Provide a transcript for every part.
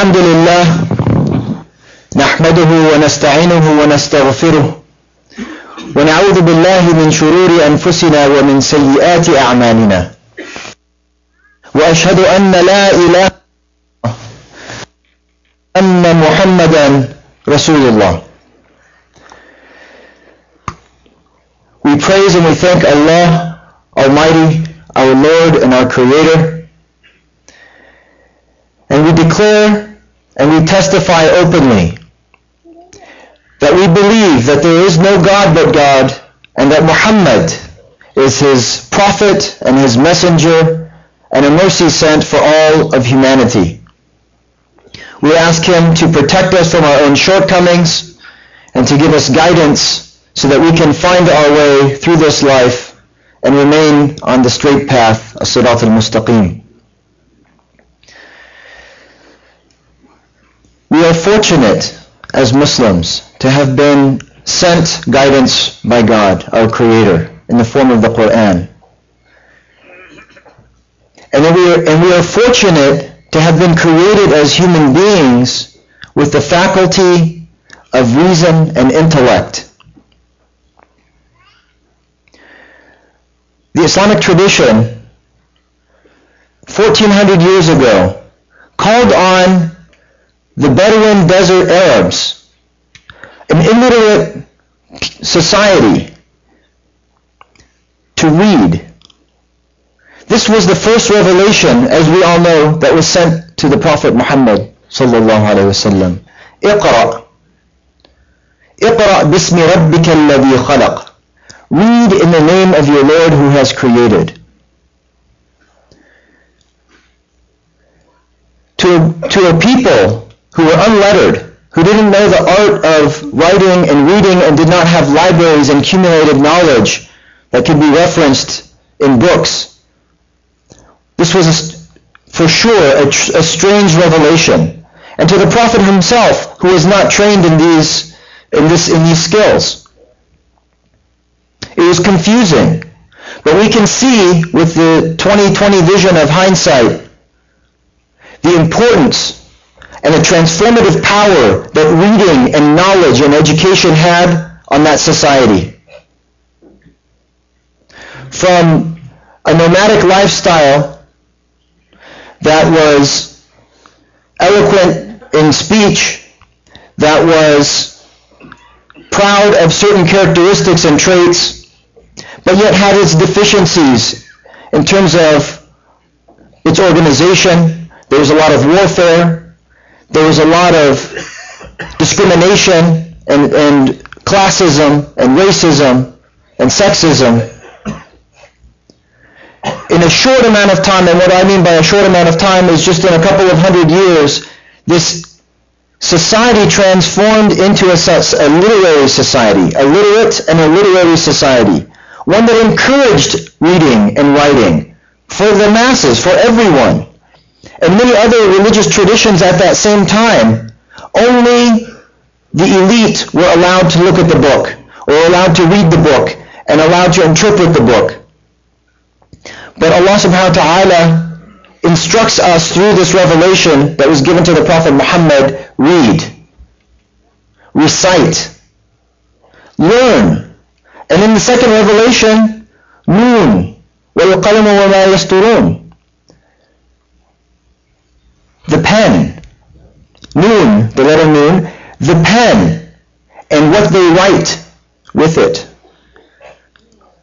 الحمد لله نحمده ونستعينه ونستغفره ونعوذ بالله من شرور أنفسنا ومن سيئات أعمالنا وأشهد أن لا إله أن محمدا رسول الله We praise and we thank Allah Almighty, our Lord and our Creator. And we declare and we testify openly that we believe that there is no God but God and that Muhammad is his prophet and his messenger and a mercy sent for all of humanity. We ask him to protect us from our own shortcomings and to give us guidance so that we can find our way through this life and remain on the straight path, as-sirat al-mustaqim. We are fortunate as Muslims to have been sent guidance by God, our Creator, in the form of the Quran. And we are, and we are fortunate to have been created as human beings with the faculty of reason and intellect. The Islamic tradition, 1400 years ago, called on the Bedouin desert Arabs, an illiterate society, to read. This was the first revelation, as we all know, that was sent to the Prophet Muhammad sallallahu alaihi wasallam. اقرأ اقرأ باسم ربك الذي خلق Read in the name of your Lord who has created. To, to a people who were unlettered, who didn't know the art of writing and reading and did not have libraries and accumulated knowledge that could be referenced in books. This was a, for sure a, a strange revelation. And to the Prophet himself, who was not trained in these, in this, in these skills. It was confusing. But we can see with the 2020 vision of hindsight the importance and the transformative power that reading and knowledge and education had on that society. From a nomadic lifestyle that was eloquent in speech, that was proud of certain characteristics and traits, but yet had its deficiencies in terms of its organization. There was a lot of warfare. There was a lot of discrimination and, and classism and racism and sexism. In a short amount of time, and what I mean by a short amount of time is just in a couple of hundred years, this society transformed into a, a literary society, a literate and a literary society one that encouraged reading and writing for the masses, for everyone And many other religious traditions at that same time, only the elite were allowed to look at the book, or allowed to read the book, and allowed to interpret the book. But Allah subhanahu wa ta'ala instructs us through this revelation that was given to the Prophet Muhammad, read, recite, learn, and in the second revelation, Noon, وَالْقَلَمُ وَمَا يَسْطُرُونَ the pen, Noon, the letter Noon, the pen, and what they write with it.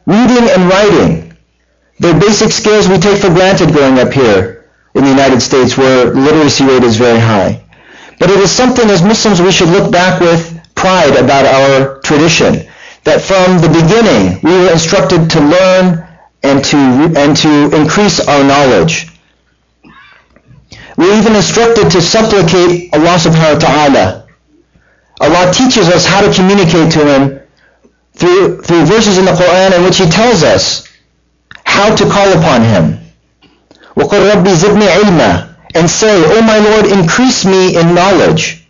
Reading and writing, they're basic skills we take for granted growing up here in the United States where literacy rate is very high. But it is something as Muslims we should look back with pride about our tradition that from the beginning we were instructed to learn and to, and to increase our knowledge. We were even instructed to supplicate Allah subhanahu wa ta'ala. Allah teaches us how to communicate to Him through, through verses in the Quran in which He tells us how to call upon Him. وَقُلْ رَبِّ زِدْنِي عِلْمًا And say, O my Lord, increase me in knowledge.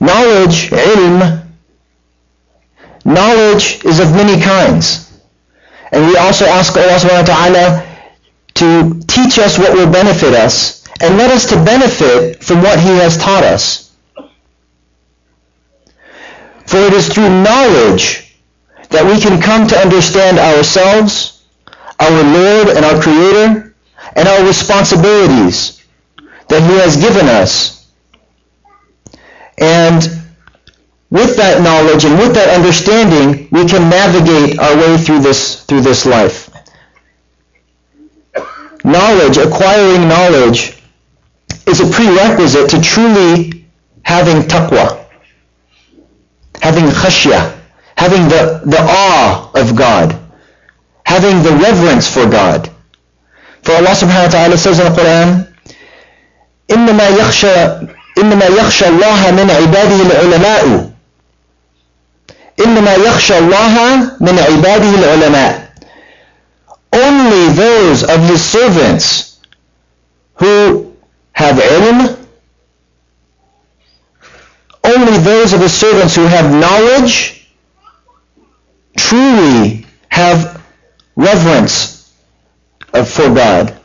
Knowledge, ilm, Knowledge is of many kinds. And we also ask Allah subhanahu wa ta'ala to teach us what will benefit us and led us to benefit from what he has taught us. For it is through knowledge that we can come to understand ourselves, our Lord and our Creator, and our responsibilities that he has given us. And with that knowledge and with that understanding, we can navigate our way through this, through this life Knowledge, acquiring knowledge, is a prerequisite to truly having taqwa, having khashya, having the, the awe of God, having the reverence for God. For Allah subhanahu wa ta'ala says in the Quran, إنما يخشى إنما يخشى الله من عباده العلماء إنما يخشى الله من عباده العلماء only those of his servants who have ilm, only those of his servants who have knowledge truly have reverence for God.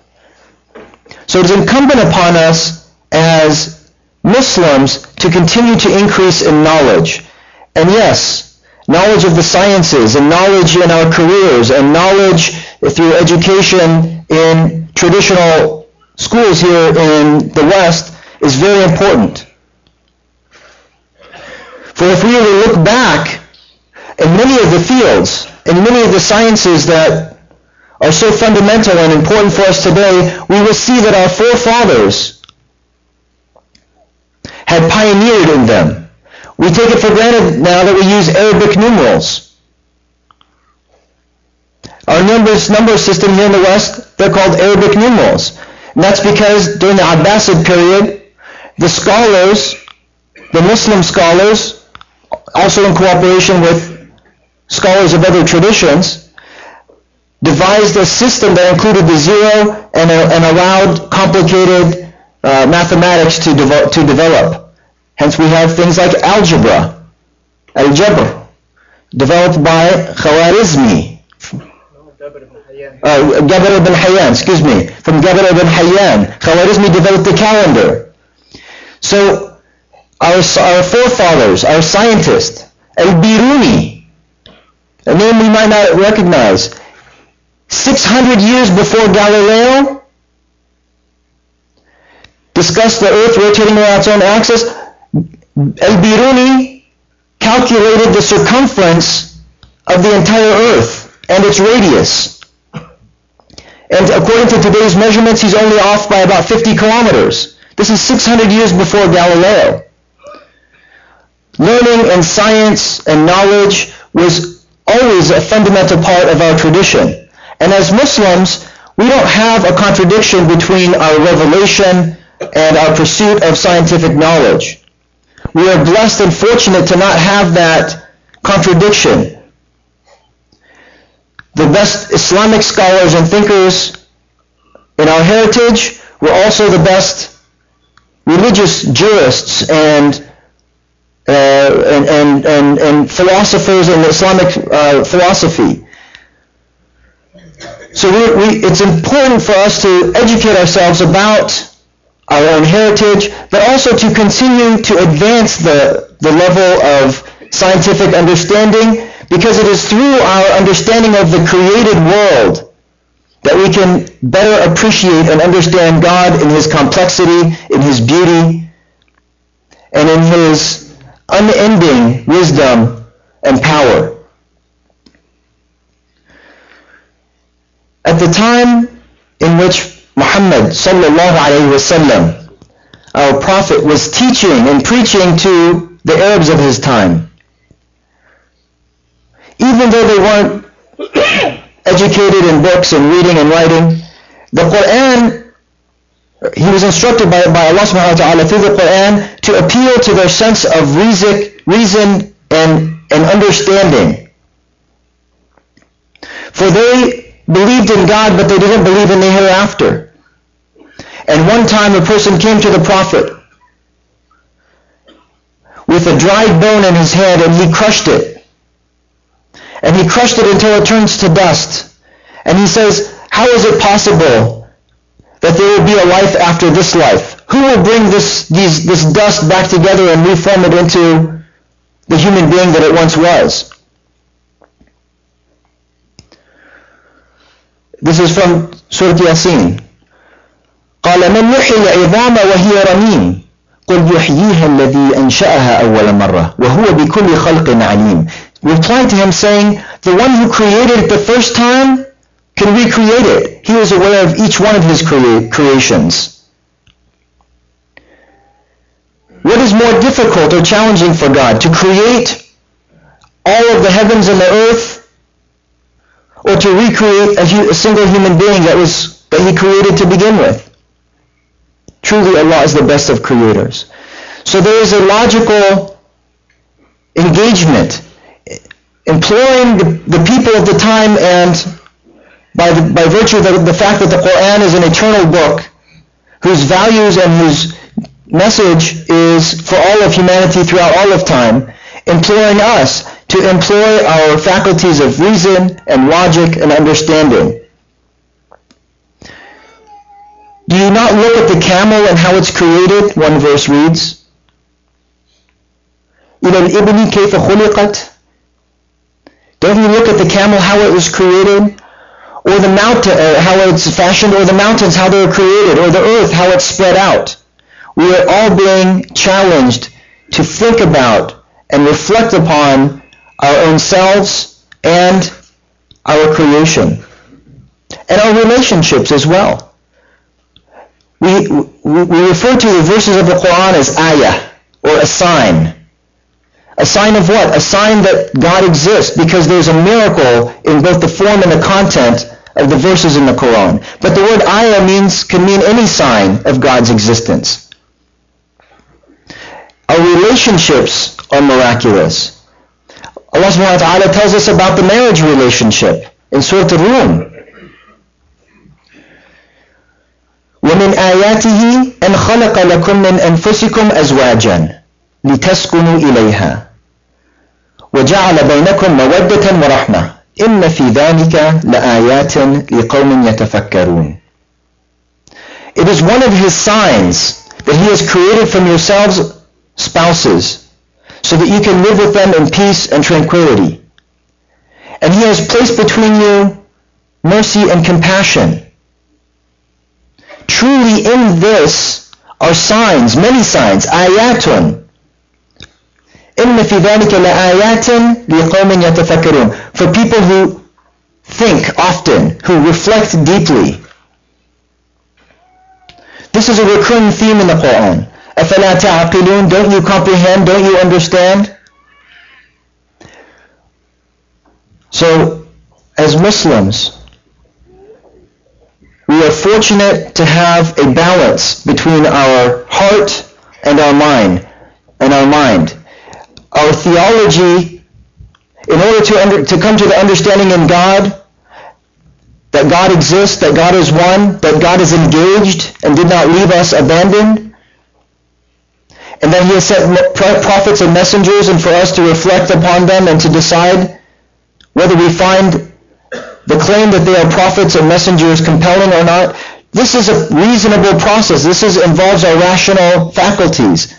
So it is incumbent upon us as Muslims to continue to increase in knowledge. And yes, knowledge of the sciences and knowledge in our careers and knowledge through education in traditional schools here in the West is very important. For if we to look back in many of the fields, in many of the sciences that are so fundamental and important for us today, we will see that our forefathers had pioneered in them. We take it for granted now that we use Arabic numerals. Our numbers, number system here in the West, they're called Arabic numerals. And that's because during the Abbasid period, the scholars, the Muslim scholars, also in cooperation with scholars of other traditions, devised a system that included the zero and, and allowed complicated uh, mathematics to, devo- to develop. Hence we have things like algebra, al-jabr, developed by Khawarizmi. Uh, Gabr ibn Hayyan, excuse me, from Gabr ibn Hayyan. Khawarizmi developed the calendar. So our, our forefathers, our scientists, Al-Biruni, a name we might not recognize, 600 years before Galileo, discussed the earth rotating around its own axis, Al-Biruni calculated the circumference of the entire Earth and its radius. And according to today's measurements, he's only off by about 50 kilometers. This is 600 years before Galileo. Learning and science and knowledge was always a fundamental part of our tradition. And as Muslims, we don't have a contradiction between our revelation and our pursuit of scientific knowledge. We are blessed and fortunate to not have that contradiction. The best Islamic scholars and thinkers in our heritage were also the best religious jurists and uh, and, and, and, and, philosophers in Islamic uh, philosophy. So we, we, it's important for us to educate ourselves about our own heritage, but also to continue to advance the, the level of scientific understanding because it is through our understanding of the created world that we can better appreciate and understand God in his complexity, in his beauty, and in his unending wisdom and power. At the time in which Muhammad sallallahu alayhi wasallam, our prophet, was teaching and preaching to the Arabs of his time. Even though they weren't educated in books and reading and writing, the Quran, he was instructed by, by Allah subhanahu wa ta'ala through the Quran to appeal to their sense of reason, reason and, and understanding. For they believed in God, but they didn't believe in the hereafter. And one time a person came to the prophet with a dried bone in his hand and he crushed it And he crushed it until it turns to dust. And he says, how is it possible that there will be a life after this life. Who will bring this, these, this dust back together and reform it into the human being that it once was? This is from Surah Yasin. قال من يحيي العظام وهي رميم قل يحييها الذي أنشأها أول مرة وهو بكل خلق عليم Reply to him saying, the one who created it the first time can recreate it. He is aware of each one of his crea- creations. What is more difficult or challenging for God? To create all of the heavens and the earth or to recreate a, hu- a single human being that was that he created to begin with? Truly Allah is the best of creators. So there is a logical engagement, imploring the, the people of the time and by, the, by virtue of the, the fact that the Quran is an eternal book whose values and whose message is for all of humanity throughout all of time, imploring us to employ our faculties of reason and logic and understanding. Do you not look at the camel and how it's created? One verse reads. إلى الإبل كيف خلقت don't you look at the camel how it was created? Or the mountain, uh, how it's fashioned, or the mountains how they were created, or the earth how it's spread out. We are all being challenged to think about and reflect upon our own selves and our creation. And our relationships as well we, we, we refer to the verses of the Quran as ayah, or a sign. A sign of what? A sign that God exists, because there's a miracle in both the form and the content of the verses in the Quran. But the word ayah means, can mean any sign of God's existence. Our relationships are miraculous. Allah subhanahu wa ta'ala tells us about the marriage relationship in Surah Al-Rum. ومن آياته أن خلق لكم من أنفسكم أزواجا لتسكنوا إليها وجعل بينكم مودة ورحمة إن في ذلك لآيات لقوم يتفكرون It is one of his signs that he has created from yourselves spouses so that you can live with them in peace and tranquility. And he has placed between you mercy and compassion Truly in this are signs, many signs, ayatun. إن في ذلك لآيات لقوم يتفكرون. For people who think often, who reflect deeply. This is a recurring theme in the Quran. أفلا تعقلون? Don't you comprehend? Don't you understand? So, as Muslims, we are fortunate to have a balance between our heart and our mind and our mind. Our theology, in order to, under, to come to the understanding in God that God exists, that God is one, that God is engaged and did not leave us abandoned, and that he has sent prophets and messengers and for us to reflect upon them and to decide whether we find the claim that they are prophets and messengers compelling or not, this is a reasonable process. This is, involves our rational faculties.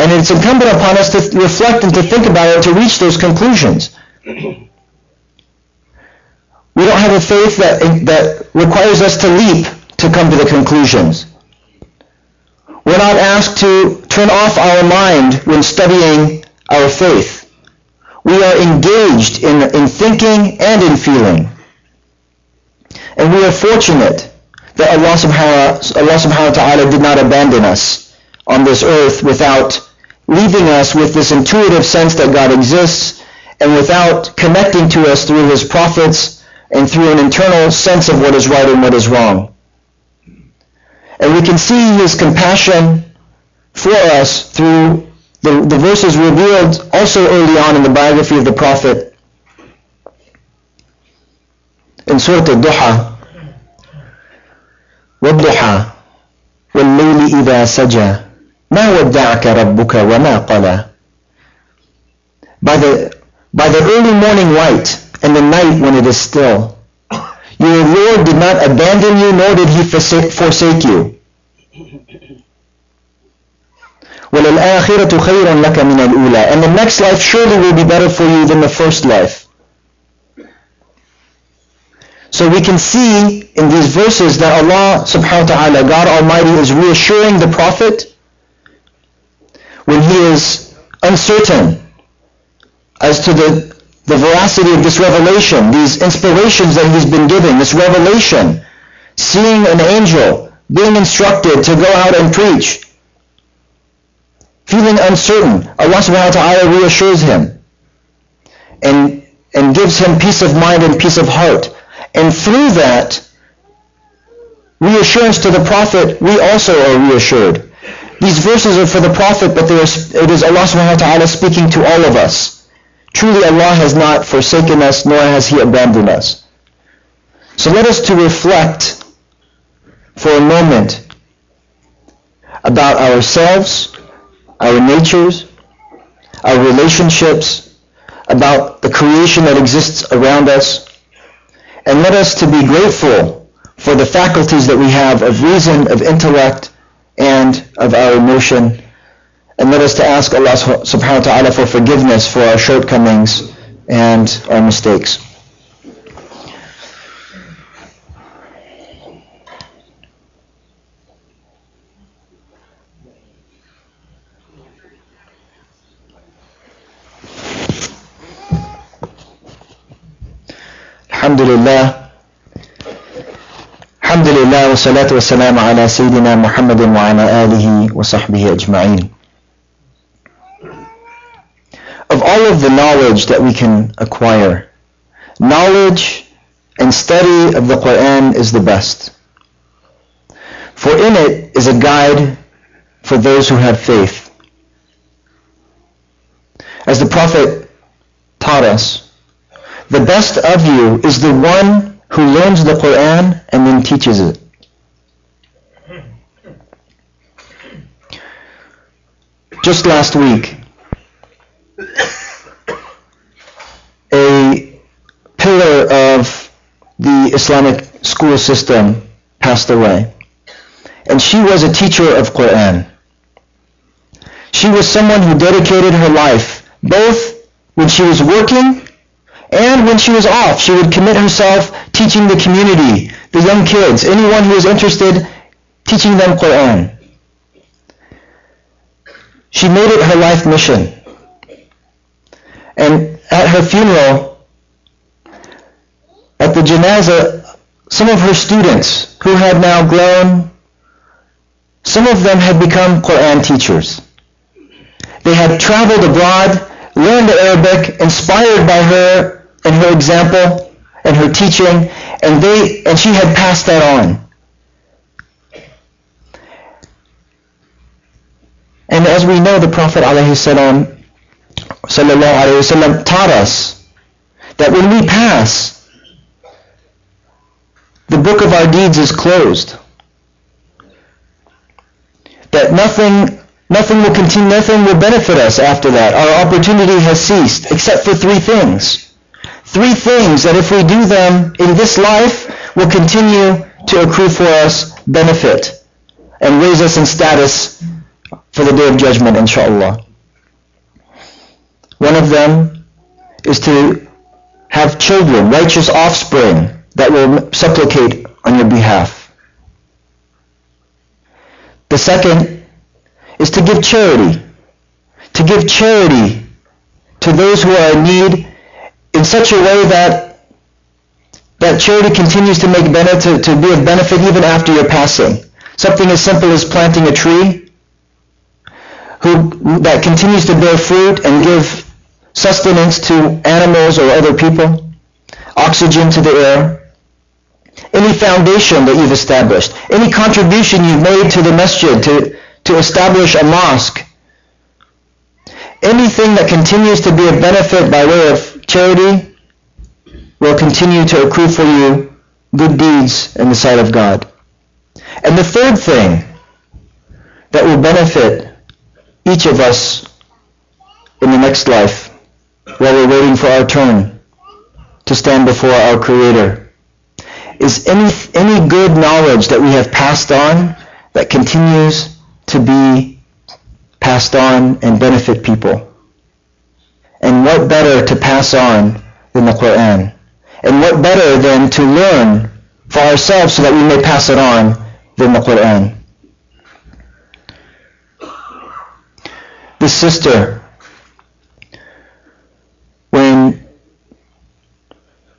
And it's incumbent upon us to reflect and to think about it to reach those conclusions. We don't have a faith that, that requires us to leap to come to the conclusions. We're not asked to turn off our mind when studying our faith. We are engaged in, in thinking and in feeling. And we are fortunate that Allah subhanahu, Allah subhanahu wa ta'ala did not abandon us on this earth without leaving us with this intuitive sense that God exists and without connecting to us through his prophets and through an internal sense of what is right and what is wrong. And we can see his compassion for us through the, the verses revealed also early on in the biography of the Prophet in Surah Al-Duha والضحى والليل إذا سجى ما ودعك ربك وما قلى by the by the early morning light and the night when it is still Your Lord did not abandon you, nor did he forsake you. وَلَلْآخِرَةُ خَيْرٌ لَكَ مِنَ الْأُولَى And the next life surely will be better for you than the first life. So we can see in these verses that Allah subhanahu wa ta'ala, God Almighty, is reassuring the Prophet when he is uncertain as to the, the veracity of this revelation, these inspirations that he's been given, this revelation, seeing an angel, being instructed to go out and preach, feeling uncertain, Allah subhanahu wa ta'ala reassures him and, and gives him peace of mind and peace of heart. And through that reassurance to the Prophet, we also are reassured. These verses are for the Prophet, but it is Allah subhanahu wa ta'ala speaking to all of us. Truly Allah has not forsaken us, nor has He abandoned us. So let us to reflect for a moment about ourselves, our natures, our relationships, about the creation that exists around us, and let us to be grateful for the faculties that we have of reason, of intellect, and of our emotion. And let us to ask Allah subhanahu wa ta'ala for forgiveness for our shortcomings and our mistakes. Alhamdulillah. الحمد لله والصلاة والسلام على سيدنا محمد وعلى آله وصحبه أجمعين Of all of the knowledge that we can acquire, knowledge and study of the Quran is the best. For in it is a guide for those who have faith. As the Prophet taught us, the best of you is the one who learns the Quran and then teaches it. Just last week, a pillar of the Islamic school system passed away. And she was a teacher of Quran. She was someone who dedicated her life both when she was working and when she was off, she would commit herself teaching the community, the young kids, anyone who was interested, teaching them Quran. She made it her life mission. And at her funeral, at the janazah, some of her students who had now grown, some of them had become Quran teachers. They had traveled abroad, learned Arabic, inspired by her and her example and her teaching, and they and she had passed that on. And as we know, the Prophet ﷺ, taught us that when we pass, the book of our deeds is closed. That nothing nothing will continue, nothing will benefit us after that. Our opportunity has ceased, except for three things. Three things that if we do them in this life will continue to accrue for us benefit and raise us in status for the day of judgment, inshallah. One of them is to have children, righteous offspring that will supplicate on your behalf. The second is to give charity. To give charity to those who are in need in such a way that that charity continues to make benefit to, to be of benefit even after your passing. Something as simple as planting a tree who, that continues to bear fruit and give sustenance to animals or other people, oxygen to the air, any foundation that you've established, any contribution you've made to the masjid to, to establish a mosque, anything that continues to be of benefit by way of charity will continue to accrue for you good deeds in the sight of God. And the third thing that will benefit each of us in the next life while we're waiting for our turn to stand before our Creator is any, any good knowledge that we have passed on that continues to be passed on and benefit people. And what better to pass on than the Quran? And what better than to learn for ourselves so that we may pass it on than the Quran? This sister, when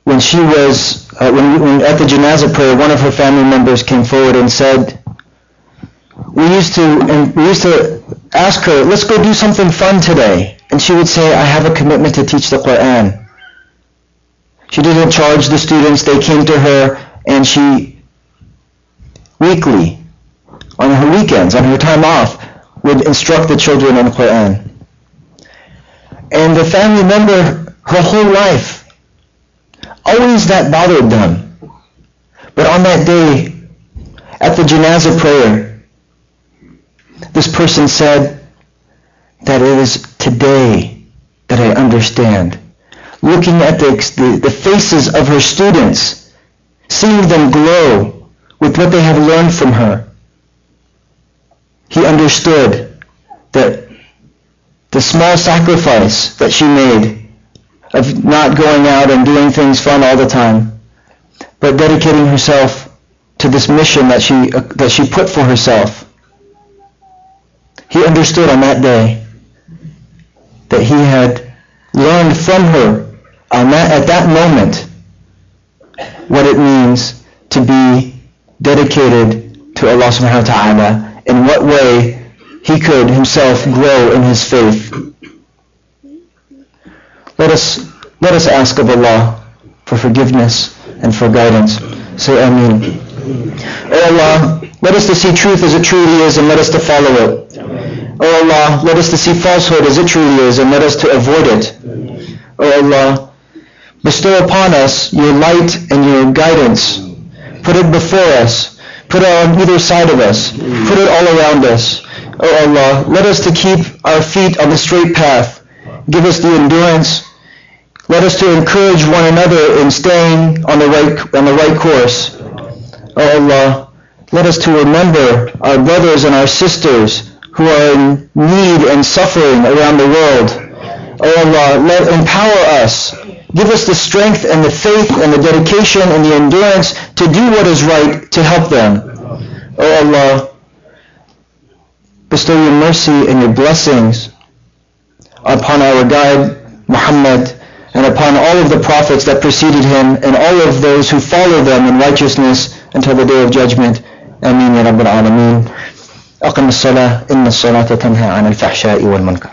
when she was uh, when, when at the janazah prayer, one of her family members came forward and said, "We used to and we used to ask her, let's go do something fun today," and she would say, "I have a commitment to teach the Quran." She didn't charge the students; they came to her, and she weekly, on her weekends, on her time off, would instruct the children in the Quran. And the family member, her whole life, always that bothered them. But on that day, at the janazah prayer, this person said that it is today that I understand. Looking at the, the, the faces of her students, seeing them glow with what they have learned from her, he understood that the small sacrifice that she made of not going out and doing things fun all the time, but dedicating herself to this mission that she, uh, that she put for herself. He understood on that day that he had learned from her that, at that moment what it means to be dedicated to Allah subhanahu wa ta'ala in what way he could himself grow in his faith. Let us, let us ask of Allah for forgiveness and for guidance. Say Ameen. O Allah, let us to see truth as it truly is and let us to follow it. O Allah, let us to see falsehood as it truly is and let us to avoid it. O Allah, bestow upon us your light and your guidance. Put it before us Put it on either side of us. Put it all around us. Oh Allah, let us to keep our feet on the straight path. Give us the endurance. Let us to encourage one another in staying on the right, on the right course. Oh Allah, let us to remember our brothers and our sisters who are in need and suffering around the world. Oh Allah, let empower us Give us the strength and the faith and the dedication and the endurance to do what is right to help them. O oh Allah, bestow your mercy and your blessings upon our guide Muhammad and upon all of the prophets that preceded him and all of those who follow them in righteousness until the day of judgment. Ameen ya Rabbil Alameen. أقم الصلاة إن الصلاة تنهى عن الفحشاء والمنكر.